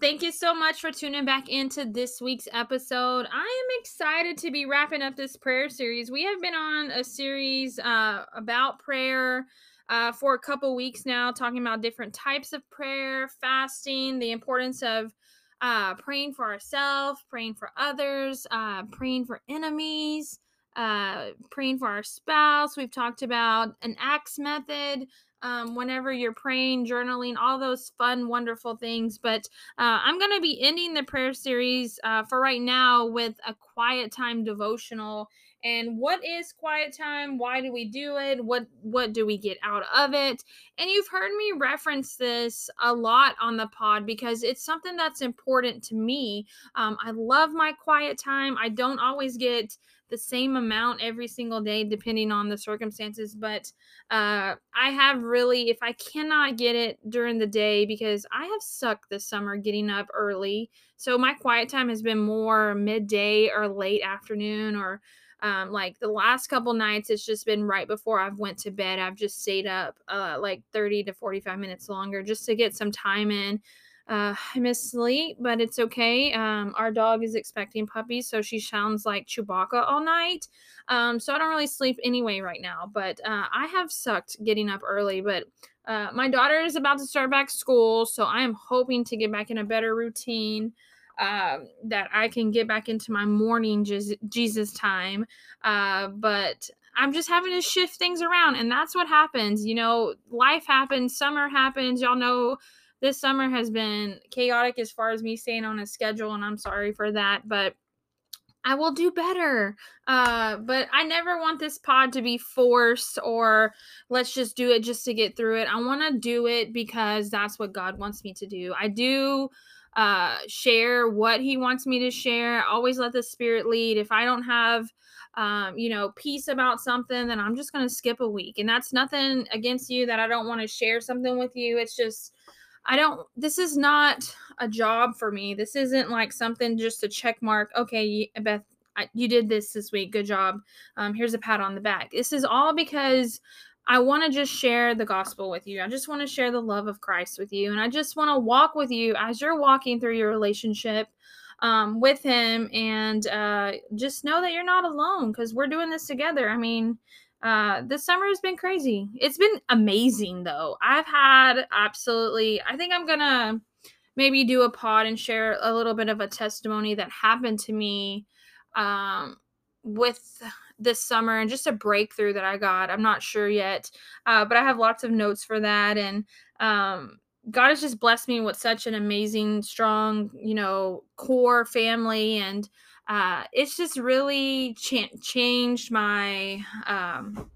thank you so much for tuning back into this week's episode. I am excited to be wrapping up this prayer series. We have been on a series uh, about prayer uh, for a couple weeks now, talking about different types of prayer, fasting, the importance of uh, praying for ourselves, praying for others, uh, praying for enemies, uh, praying for our spouse. We've talked about an ACTS method, um, whenever you're praying, journaling, all those fun, wonderful things. But uh, I'm going to be ending the prayer series uh, for right now with a quiet time devotional. And what is quiet time? Why do we do it? What what do we get out of it? And you've heard me reference this a lot on the pod because it's something that's important to me. Um, I love my quiet time. I don't always get the same amount every single day depending on the circumstances but uh, i have really if i cannot get it during the day because i have sucked this summer getting up early so my quiet time has been more midday or late afternoon or um, like the last couple nights it's just been right before i've went to bed i've just stayed up uh, like 30 to 45 minutes longer just to get some time in uh, I miss sleep, but it's okay. Um, our dog is expecting puppies, so she sounds like Chewbacca all night. Um, so I don't really sleep anyway right now. But uh, I have sucked getting up early. But uh, my daughter is about to start back school, so I am hoping to get back in a better routine. Um, that I can get back into my morning Jesus time. Uh, but I'm just having to shift things around, and that's what happens. You know, life happens, summer happens. Y'all know this summer has been chaotic as far as me staying on a schedule, and I'm sorry for that, but I will do better. Uh, but I never want this pod to be forced or let's just do it just to get through it. I want to do it because that's what God wants me to do. I do uh, share what He wants me to share. always let the Spirit lead. If I don't have um, you know, peace about something, then I'm just going to skip a week. And that's nothing against you that I don't want to share something with you. It's just, I don't, this is not a job for me. This isn't like something just to check mark. Okay, Beth, you did this this week. Good job. Um, here's a pat on the back. This is all because I want to just share the gospel with you. I just want to share the love of Christ with you. And I just want to walk with you as you're walking through your relationship um, with Him. And uh, just know that you're not alone because we're doing this together. I mean, uh, this summer has been crazy. It's been amazing though. I've had absolutely, I think I'm gonna maybe do a pod and share a little bit of a testimony that happened to me um, with this summer and just a breakthrough that I got. I'm not sure yet, uh, but I have lots of notes for that. And um, God has just blessed me with such an amazing, strong, you know, core family. And uh, it's just really cha- changed my um,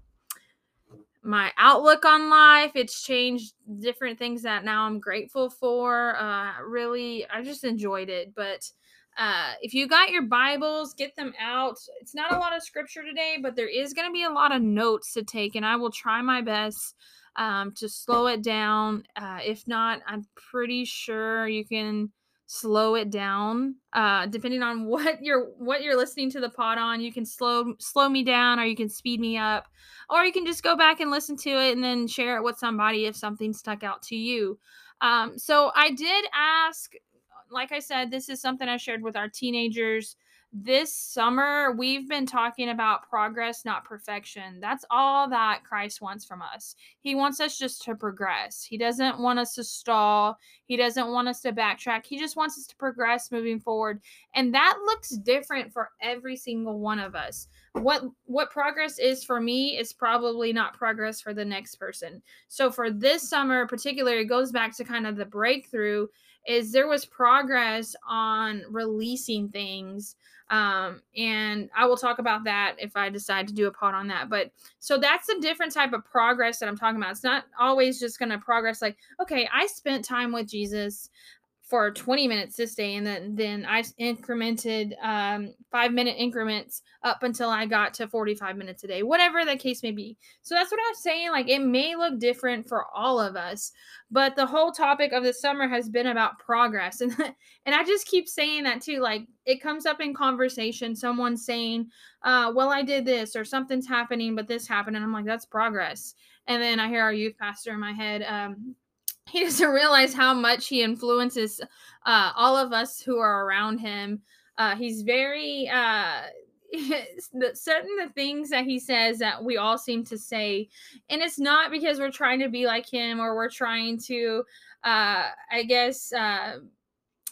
my outlook on life. It's changed different things that now I'm grateful for. Uh, really, I just enjoyed it. But uh, if you got your Bibles, get them out. It's not a lot of scripture today, but there is going to be a lot of notes to take, and I will try my best um, to slow it down. Uh, if not, I'm pretty sure you can slow it down uh depending on what you're what you're listening to the pod on you can slow slow me down or you can speed me up or you can just go back and listen to it and then share it with somebody if something stuck out to you um so i did ask like i said this is something i shared with our teenagers. This summer we've been talking about progress not perfection. That's all that christ wants from us. He wants us just to progress. He doesn't want us to stall. He doesn't want us to backtrack. He just wants us to progress moving forward. And that looks different for every single one of us. What what progress is for me is probably not progress for the next person. So for this summer particularly it goes back to kind of the breakthrough is there was progress on releasing things um, and I will talk about that if I decide to do a pod on that. But so that's a different type of progress that I'm talking about. It's not always just going to progress like, okay, I spent time with Jesus for 20 minutes this day and then then i incremented um, five minute increments up until i got to 45 minutes a day whatever the case may be. So that's what i'm saying like it may look different for all of us but the whole topic of the summer has been about progress and and i just keep saying that too like it comes up in conversation someone saying uh, well i did this or something's happening but this happened and i'm like that's progress and then i hear our youth pastor in my head um, he doesn't realize how much he influences uh, all of us who are around him. Uh, he's very uh, certain the things that he says that we all seem to say, and it's not because we're trying to be like him or we're trying to, uh, I guess, uh,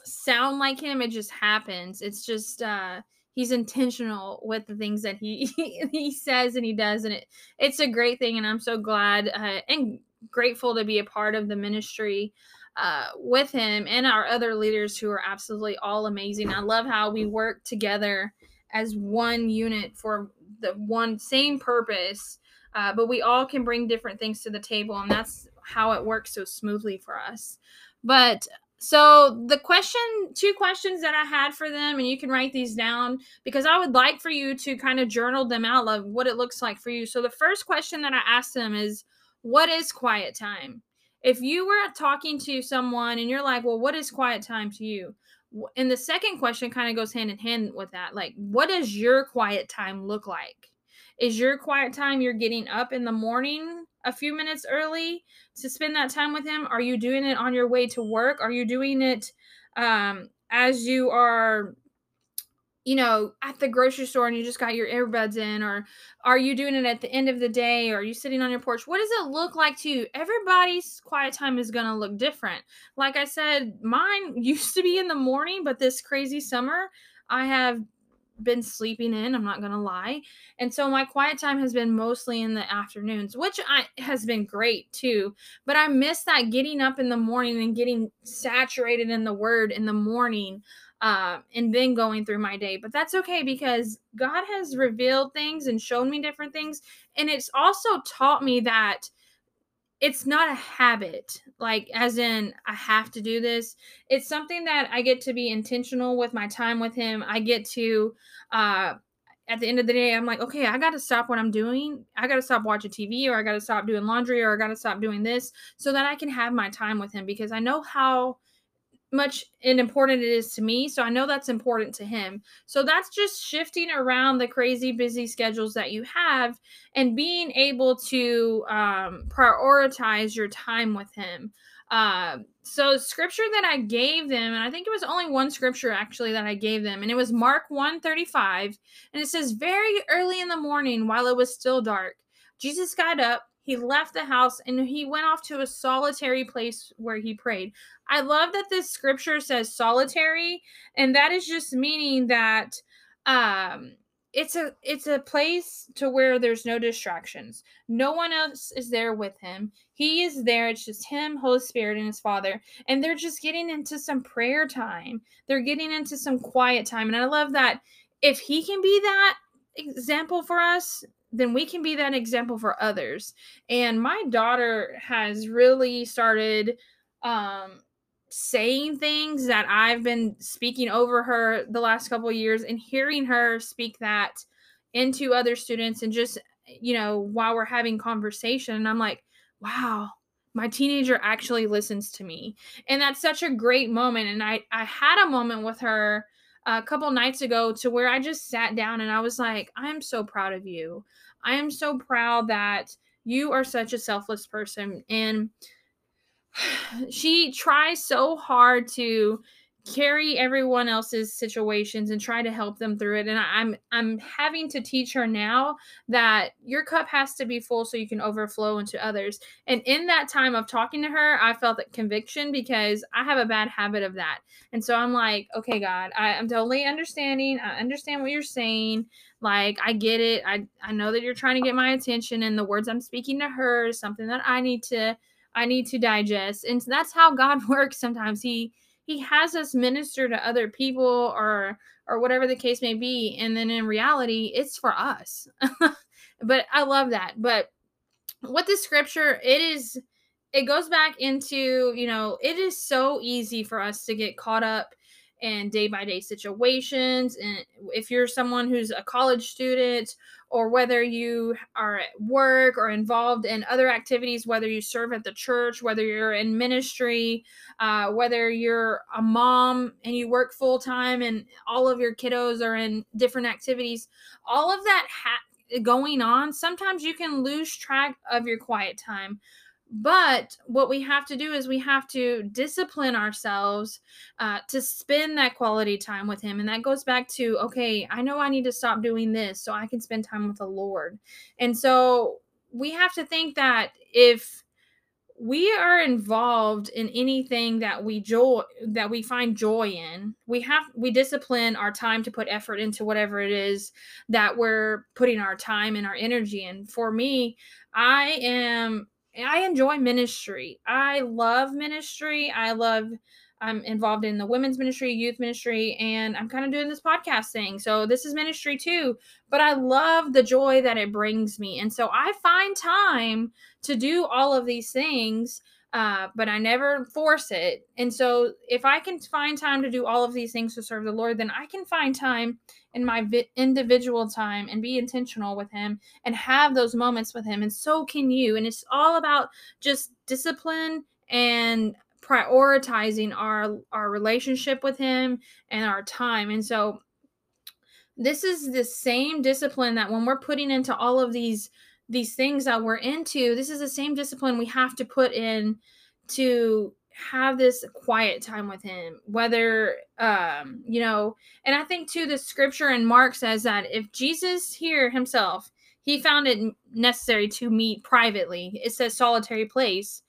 sound like him. It just happens. It's just uh, he's intentional with the things that he he says and he does, and it it's a great thing. And I'm so glad and grateful to be a part of the ministry uh, with him and our other leaders who are absolutely all amazing. I love how we work together as one unit for the one same purpose, uh, but we all can bring different things to the table, and that's how it works so smoothly for us. But so the question, two questions that I had for them, and you can write these down because I would like for you to kind of journal them out of what it looks like for you. So the first question that I asked them is, "What is quiet time?" If you were talking to someone and you're like, "Well, what is quiet time to you?" and the second question kind of goes hand in hand with that like what does your quiet time look like is your quiet time you're getting up in the morning a few minutes early to spend that time with him are you doing it on your way to work are you doing it um, as you are you know, at the grocery store and you just got your earbuds in, or are you doing it at the end of the day, or are you sitting on your porch? What does it look like to you? Everybody's quiet time is going to look different. Like I said, mine used to be in the morning, but this crazy summer, I have been sleeping in i'm not gonna lie and so my quiet time has been mostly in the afternoons which i has been great too but i miss that getting up in the morning and getting saturated in the word in the morning uh, and then going through my day. But that's okay because God has revealed things and shown me different things. And it's also taught me that it's not a habit, like, as in, I have to do this. It's something that I get to be intentional with my time with Him. I get to, uh, at the end of the day, I'm like, okay, I got to stop what I'm doing. I got to stop watching TV or I got to stop doing laundry or I got to stop doing this so that I can have my time with him because I know how much and important it is to me. So I know that's important to him. So that's just shifting around the crazy busy schedules that you have and being able to um, prioritize your time with him. Uh, so scripture that I gave them, and I think it was only one scripture actually that I gave them, and it was Mark 135, and it says, Very early in the morning, while it was still dark, Jesus got up he left the house and he went off to a solitary place where he prayed. I love that this scripture says solitary, and that is just meaning that um it's a it's a place to where there's no distractions. No one else is there with him. He is there. It's just him, Holy Spirit, and his Father. And they're just getting into some prayer time. They're getting into some quiet time. And I love that if he can be that example for us, then we can be that example for others. And my daughter has really started um, saying things that I've been speaking over her the last couple years and hearing her speak that into other students and just you know while we're having conversation And I'm like wow my teenager actually listens to me and that's such a great moment and I I had a moment with her a couple nights ago to where I just sat down and I was like, I'm so proud of you. I am so proud that you are such a selfless person. And she tries so hard to carry everyone else's situations and try to help them through it. And i'm i'm having to teach her now that your cup has to be full so you can overflow into others. And in that time of talking to her i felt that conviction because i have a bad habit of that. And so i'm like okay god I, i'm totally understanding. I understand what you're saying. Like i get it. I i know that you're trying to get my attention and the words i'm speaking to her is something that i need to i need to digest. And that's how god works sometimes. He he has us minister to other people or or whatever the case may be and then in reality it's for us. But i love that. But what the scripture it is it goes back into you know it is so easy for us to get caught up and day by day situations. And if you're someone who's a college student, or whether you are at work or involved in other activities, whether you serve at the church, whether you're in ministry, uh, whether you're a mom and you work full time and all of your kiddos are in different activities, all of that ha- going on, sometimes you can lose track of your quiet time. But what we have to do is we have to discipline ourselves uh, to spend that quality time with him. And that goes back to okay i know i need to stop doing this so i can spend time with the lord. And so we have to think that if we are involved in anything that we joy that we find joy in we have we discipline our time to put effort into whatever it is that we're putting our time and our energy in. For me i am I enjoy ministry. I love ministry. I love I'm involved in the women's ministry, youth ministry, and I'm kind of doing this podcast thing. So this is ministry too, but I love the joy that it brings me. And so I find time to do all of these things uh, but I never force it. And so, if I can find time to do all of these things to serve the Lord, then I can find time in my vi- individual time and be intentional with Him and have those moments with Him. And so can you. And it's all about just discipline and prioritizing our our relationship with Him and our time. And so, this is the same discipline that when we're putting into all of these these things that we're into this is the same discipline we have to put in to have this quiet time with him whether um you know and i think too the scripture in mark says that if jesus here himself he found it necessary to meet privately it says solitary place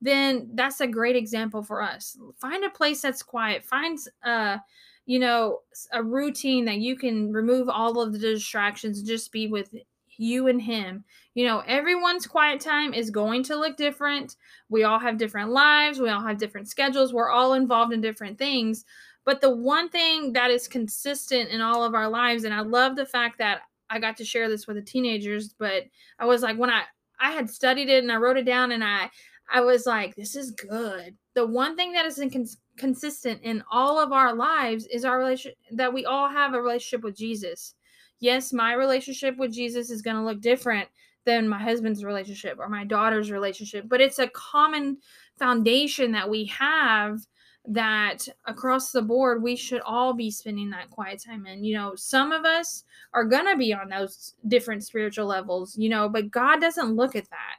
then that's a great example for us. Find a place that's quiet find uh you know a routine that you can remove all of the distractions and just be with you and him. You know, everyone's quiet time is going to look different. We all have different lives, we all have different schedules, we're all involved in different things. But the one thing that is consistent in all of our lives, and I love the fact that I got to share this with the teenagers, but I was like, when I I had studied it and I wrote it down, and I I was like, this is good. The one thing that is incons- consistent in all of our lives is our relationship that we all have a relationship with Jesus yes, my relationship with Jesus is going to look different than my husband's relationship or my daughter's relationship, but it's a common foundation that we have that across the board we should all be spending that quiet time in. You know, some of us are going to be on those different spiritual levels, you know, but God doesn't look at that.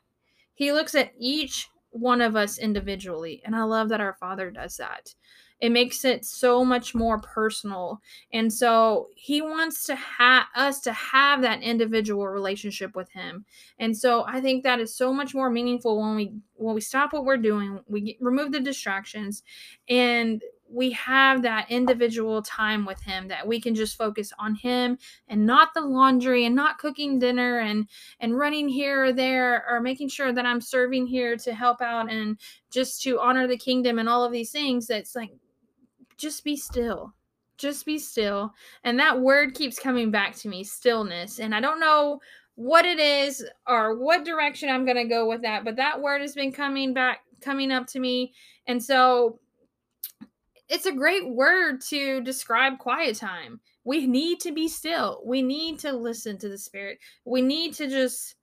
He looks at each one of us individually. And I love that our Father does that it makes it so much more personal. And so he wants to have us to have that individual relationship with him. And so i think that is so much more meaningful when we when we stop what we're doing we get, remove the distractions and we have that individual time with him that we can just focus on him and not the laundry and not cooking dinner and and running here or there or making sure that i'm serving here to help out and just to honor the kingdom and all of these things that's like just be still. Just be still. And that word keeps coming back to me stillness. And I don't know what it is or what direction I'm going to go with that, but that word has been coming back, coming up to me. And so it's a great word to describe quiet time. We need to be still. We need to listen to the Spirit. We need to just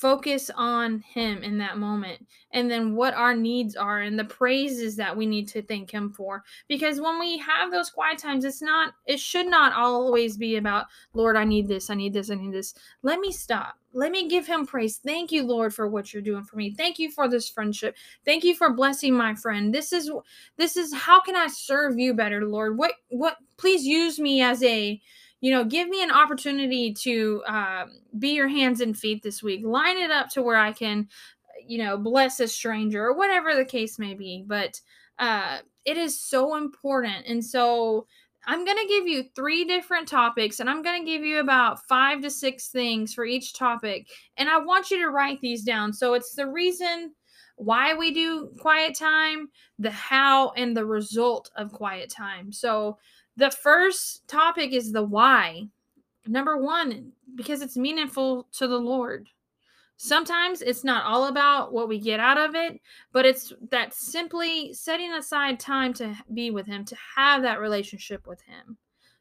focus on him in that moment and then what our needs are and the praises that we need to thank him for. Because when we have those quiet times it's not it should not always be about lord i need this i need this i need this. Let me stop. Let me give him praise. Thank you lord for what you're doing for me. Thank you for this friendship. Thank you for blessing my friend. This is this is how can i serve you better lord? What what please use me as a you know, give me an opportunity to uh, be your hands and feet this week. Line it up to where I can, you know, bless a stranger or whatever the case may be. But uh, it is so important. And so I'm going to give you three different topics and I'm going to give you about five to six things for each topic. And I want you to write these down. So it's the reason why we do quiet time, the how, and the result of quiet time. So, the first topic is the why. Number one, because it's meaningful to the Lord. Sometimes it's not all about what we get out of it, but it's that simply setting aside time to be with Him, to have that relationship with Him.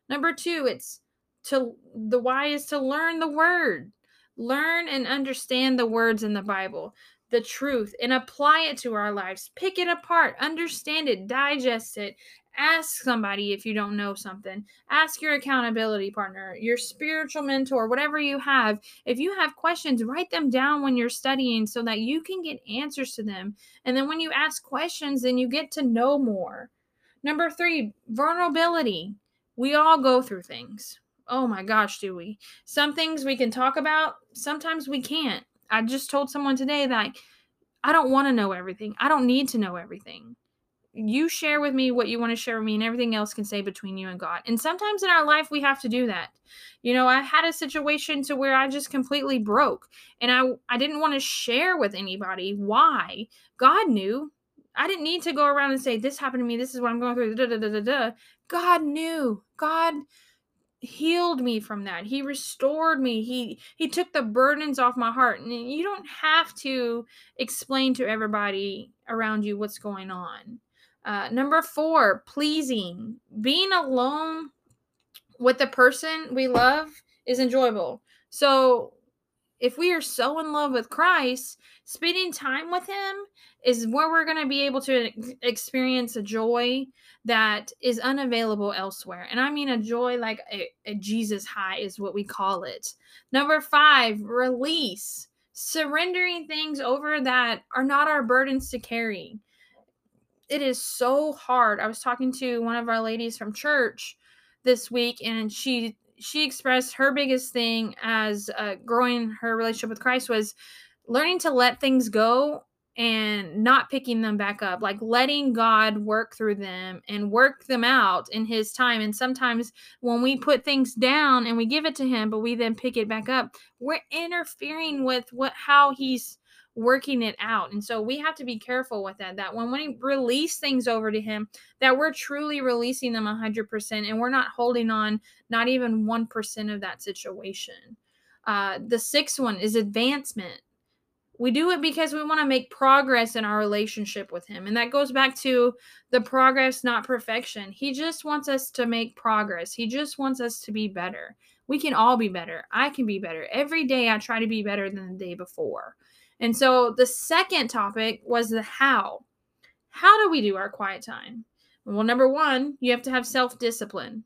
Number two, it's to the why is to learn the Word, learn and understand the words in the Bible, the truth, and apply it to our lives. Pick it apart, understand it, digest it, Ask somebody if you don't know something. Ask your accountability partner, your spiritual mentor, whatever you have. If you have questions, write them down when you're studying so that you can get answers to them. And then when you ask questions, then you get to know more. Number three, vulnerability. We all go through things. Oh my gosh, do we? Some things we can talk about, sometimes we can't. I just told someone today that I don't want to know everything. I don't need to know everything you share with me what you want to share with me and everything else can stay between you and god. And sometimes in our life we have to do that. You know i had a situation to where i just completely broke and i i didn't want to share with anybody. Why? God knew. I didn't need to go around and say this happened to me. This is what i'm going through. Da, da, da, da, da. god knew. God healed me from that. He restored me. He he took the burdens off my heart. And you don't have to explain to everybody around you what's going on uh, number four, pleasing. Being alone with the person we love is enjoyable. So, if we are so in love with Christ, spending time with Him is where we're going to be able to experience a joy that is unavailable elsewhere. And I mean a joy like a, a Jesus high, is what we call it. Number five, release. Surrendering things over that are not our burdens to carry it is so hard. I was talking to one of our ladies from church this week, and she she expressed her biggest thing as uh, growing her relationship with Christ was learning to let things go and not picking them back up, like letting God work through them and work them out in His time. And sometimes when we put things down and we give it to Him, but we then pick it back up, we're interfering with what how He's working it out. And so we have to be careful with that. That when we release things over to him, that we're truly releasing them 100% and we're not holding on not even 1% of that situation. Uh, the sixth one is advancement. We do it because we want to make progress in our relationship with him. And that goes back to the progress, not perfection. He just wants us to make progress. He just wants us to be better. We can all be better. I can be better. Every day I try to be better than the day before. And so the second topic was the how. How do we do our quiet time? Well, number one, you have to have self discipline.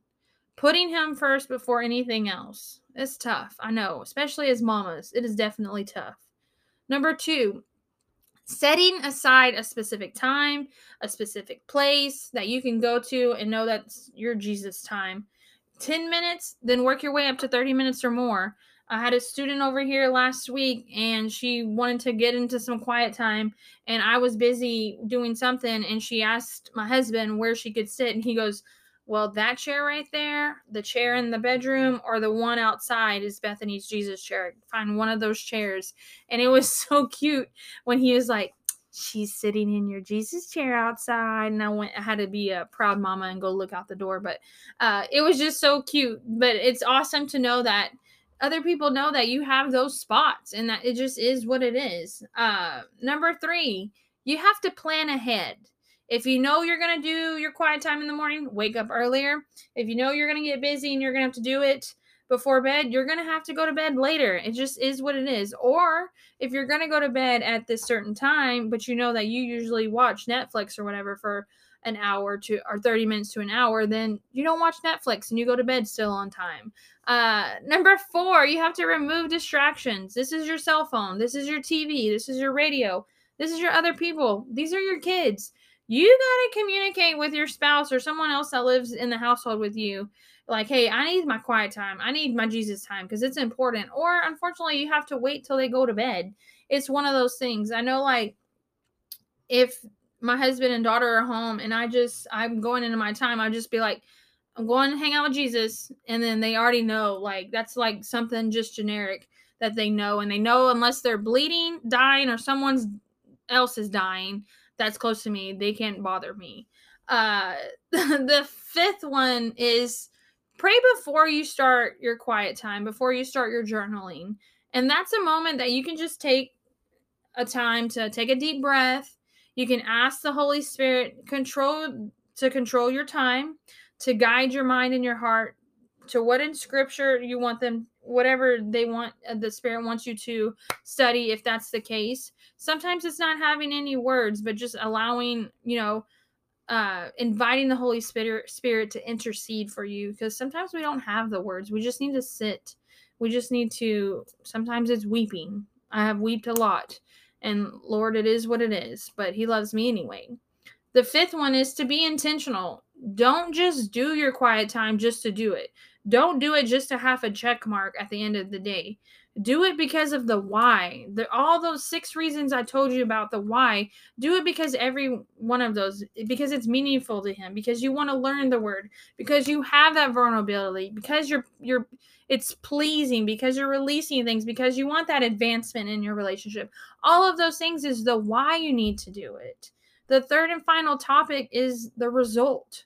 Putting him first before anything else. It's tough. I know, especially as mamas. It is definitely tough. Number two, setting aside a specific time, a specific place that you can go to and know that's your Jesus time. 10 minutes, then work your way up to 30 minutes or more. I had a student over here last week and she wanted to get into some quiet time and I was busy doing something and she asked my husband where she could sit and he goes, "Well, that chair right there, the chair in the bedroom or the one outside is Bethany's Jesus chair. Find one of those chairs." And it was so cute when he was like, she's sitting in your Jesus chair outside. And I went, I had to be a proud mama and go look out the door. But uh, it was just so cute. But it's awesome to know that other people know that you have those spots and that it just is what it is. Uh, number three, you have to plan ahead. If you know you're going to do your quiet time in the morning, wake up earlier. If you know you're going to get busy and you're going to have to do it before bed, you're going to have to go to bed later. It just is what it is. Or if you're going to go to bed at this certain time, but you know that you usually watch Netflix or whatever for an hour to or 30 minutes to an hour, then you don't watch Netflix and you go to bed still on time. Uh, number four, you have to remove distractions. This is your cell phone. This is your TV. This is your radio. This is your other people. These are your kids. You got to communicate with your spouse or someone else that lives in the household with you. Like, hey, I need my quiet time. I need my Jesus time because it's important. Or unfortunately, you have to wait till they go to bed. It's one of those things. I know, like, if my husband and daughter are home and I just, I'm going into my time, I just be like, I'm going to hang out with Jesus. And then they already know, like, that's like something just generic that they know. And they know unless they're bleeding, dying, or someone's else is dying that's close to me, they can't bother me. Uh, the fifth one is pray before you start your quiet time, before you start your journaling. And that's a moment that you can just take a time to take a deep breath. You can ask the Holy Spirit control to control your time to guide your mind and your heart to what in scripture you want them whatever they want uh, the spirit wants you to study if that's the case sometimes it's not having any words but just allowing you know uh, inviting the Holy Spirit Spirit to intercede for you because sometimes we don't have the words. We just need to sit. We just need to. Sometimes it's weeping. I have wept a lot, and Lord, it is what it is. But He loves me anyway. The fifth one is to be intentional. Don't just do your quiet time just to do it. Don't do it just to have a check mark at the end of the day. Do it because of the why. The, all those six reasons I told you about the why. Do it because every one of those, because it's meaningful to him, because you want to learn the word, because you have that vulnerability, because you're you're it's pleasing, because you're releasing things, because you want that advancement in your relationship. All of those things is the why you need to do it. The third and final topic is the result.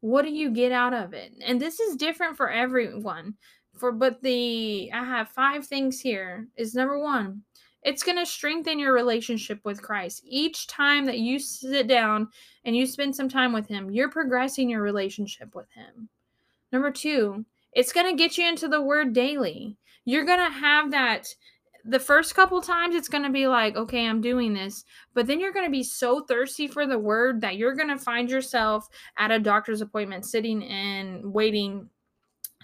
What do you get out of it? And this is different for everyone for but the I have five things here is number 1 it's going to strengthen your relationship with Christ. Each time that you sit down and you spend some time with him, you're progressing your relationship with him. Number 2, it's going to get you into the word daily. You're going to have that the first couple times it's going to be like, okay, I'm doing this. But then you're going to be so thirsty for the word that you're going to find yourself at a doctor's appointment sitting and waiting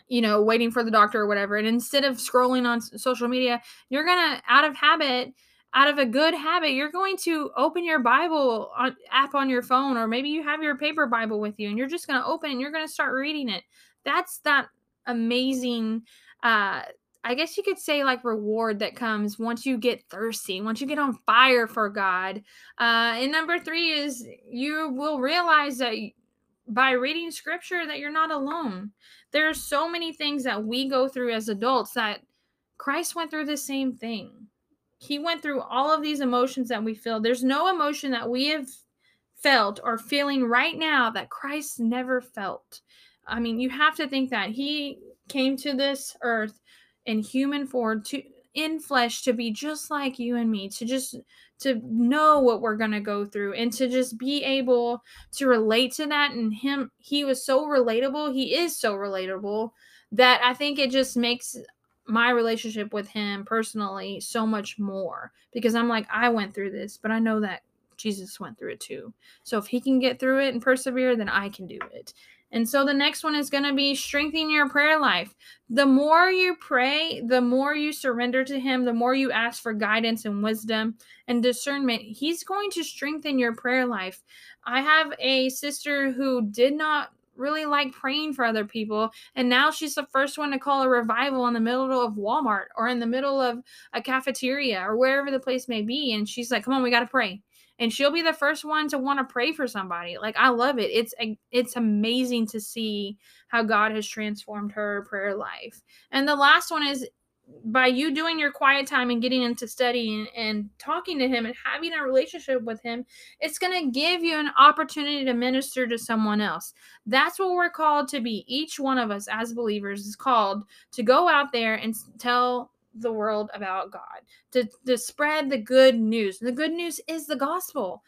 you know, waiting for the doctor or whatever. And instead of scrolling on social media, you're going to, out of habit, out of a good habit, you're going to open your Bible on, app on your phone, or maybe you have your paper Bible with you and you're just going to open and you're going to start reading it. That's that amazing, uh, I guess you could say like reward that comes once you get thirsty, once you get on fire for God. Uh, and number three is you will realize that by reading scripture that you're not alone. There are so many things that we go through as adults that Christ went through the same thing. He went through all of these emotions that we feel. There's no emotion that we have felt or feeling right now that Christ never felt. I mean, you have to think that he came to this earth in human form to in flesh to be just like you and me, to just to know what we're going to go through and to just be able to relate to that and him he was so relatable he is so relatable that i think it just makes my relationship with him personally so much more because i'm like i went through this but i know that jesus went through it too. So if he can get through it and persevere then i can do it and so the next one is going to be strengthening your prayer life. The more you pray, the more you surrender to Him, the more you ask for guidance and wisdom and discernment, He's going to strengthen your prayer life. I have a sister who did not really like praying for other people. And now she's the first one to call a revival in the middle of Walmart or in the middle of a cafeteria or wherever the place may be. And she's like, come on, we got to pray and she'll be the first one to want to pray for somebody. Like I love it. It's it's amazing to see how God has transformed her prayer life. And the last one is by you doing your quiet time and getting into studying and talking to him and having a relationship with him, it's going to give you an opportunity to minister to someone else. That's what we're called to be. Each one of us as believers is called to go out there and tell the world about God, to, to spread the good news. The good news is the gospel.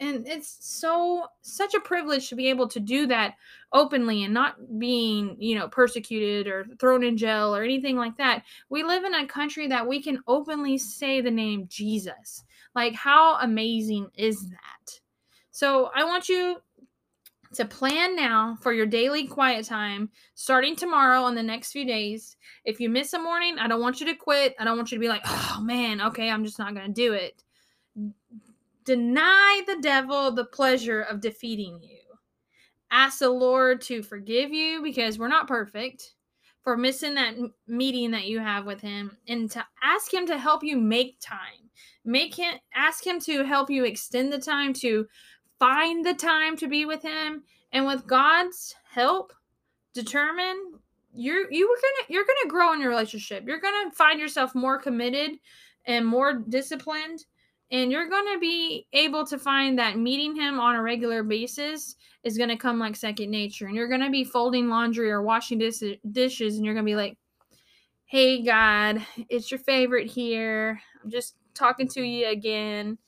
And it's so such a privilege to be able to do that openly and not being, you know, persecuted or thrown in jail or anything like that. We live in a country that we can openly say the name Jesus. Like how amazing is that? So I want you to plan now for your daily quiet time starting tomorrow in the next few days. If you miss a morning, I don't want you to quit. I don't want you to be like, oh man, okay, I'm just not going to do it. Deny the devil the pleasure of defeating you. Ask the Lord to forgive you because we're not perfect for missing that meeting that you have with him and to ask him to help you make time. Make him ask him to help you extend the time to find the time to be with him and with God's help determine you're you were gonna you're gonna grow in your relationship. You're gonna find yourself more committed and more disciplined and you're gonna be able to find that meeting him on a regular basis is gonna come like second nature. And you're gonna be folding laundry or washing dis- dishes and you're gonna be like hey god it's your favorite here. I'm just talking to you again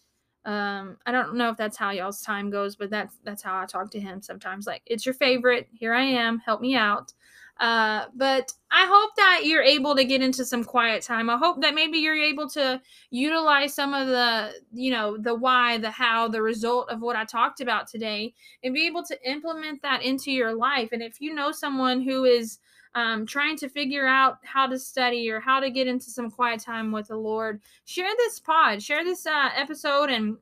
um, I don't know if that's how y'all's time goes, but that's that's how I talk to him sometimes. Like, it's your favorite. Here I am. Help me out. Uh, but I hope that you're able to get into some quiet time. I hope that maybe you're able to utilize some of the, you know, the why, the how, the result of what I talked about today and be able to implement that into your life. And if you know someone who is um, trying to figure out how to study or how to get into some quiet time with the Lord, share this pod, share this uh, episode, and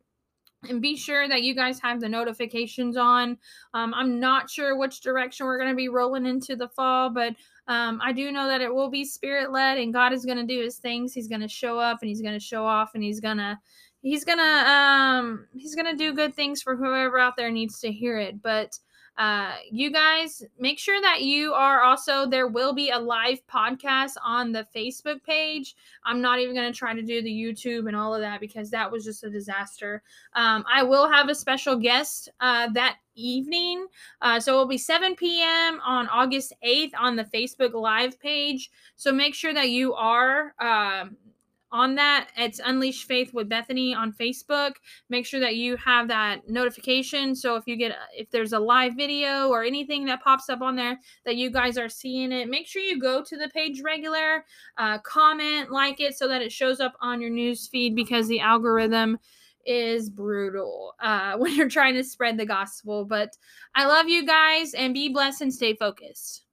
and be sure that you guys have the notifications on. Um, I'm not sure which direction we're going to be rolling into the fall, but um, I do know that it will be spirit led, and God is going to do His things. He's going to show up, and He's going to show off, and He's gonna He's gonna um He's gonna do good things for whoever out there needs to hear it. But uh, you guys make sure that you are also there will be a live podcast on the facebook page. I'm not even going to try to do the youtube and all of that because that was just a disaster. Um, i will have a special guest uh, that evening. Uh, so it'll be 7 p.m on august 8th on the facebook live page. So make sure that you are um, on that. It's Unleash Faith with Bethany on Facebook. Make sure that you have that notification. So if you get if there's a live video or anything that pops up on there that you guys are seeing it, make sure you go to the page regular, uh, comment, like it, so that it shows up on your news feed because the algorithm is brutal uh, when you're trying to spread the gospel. But I love you guys and be blessed and stay focused.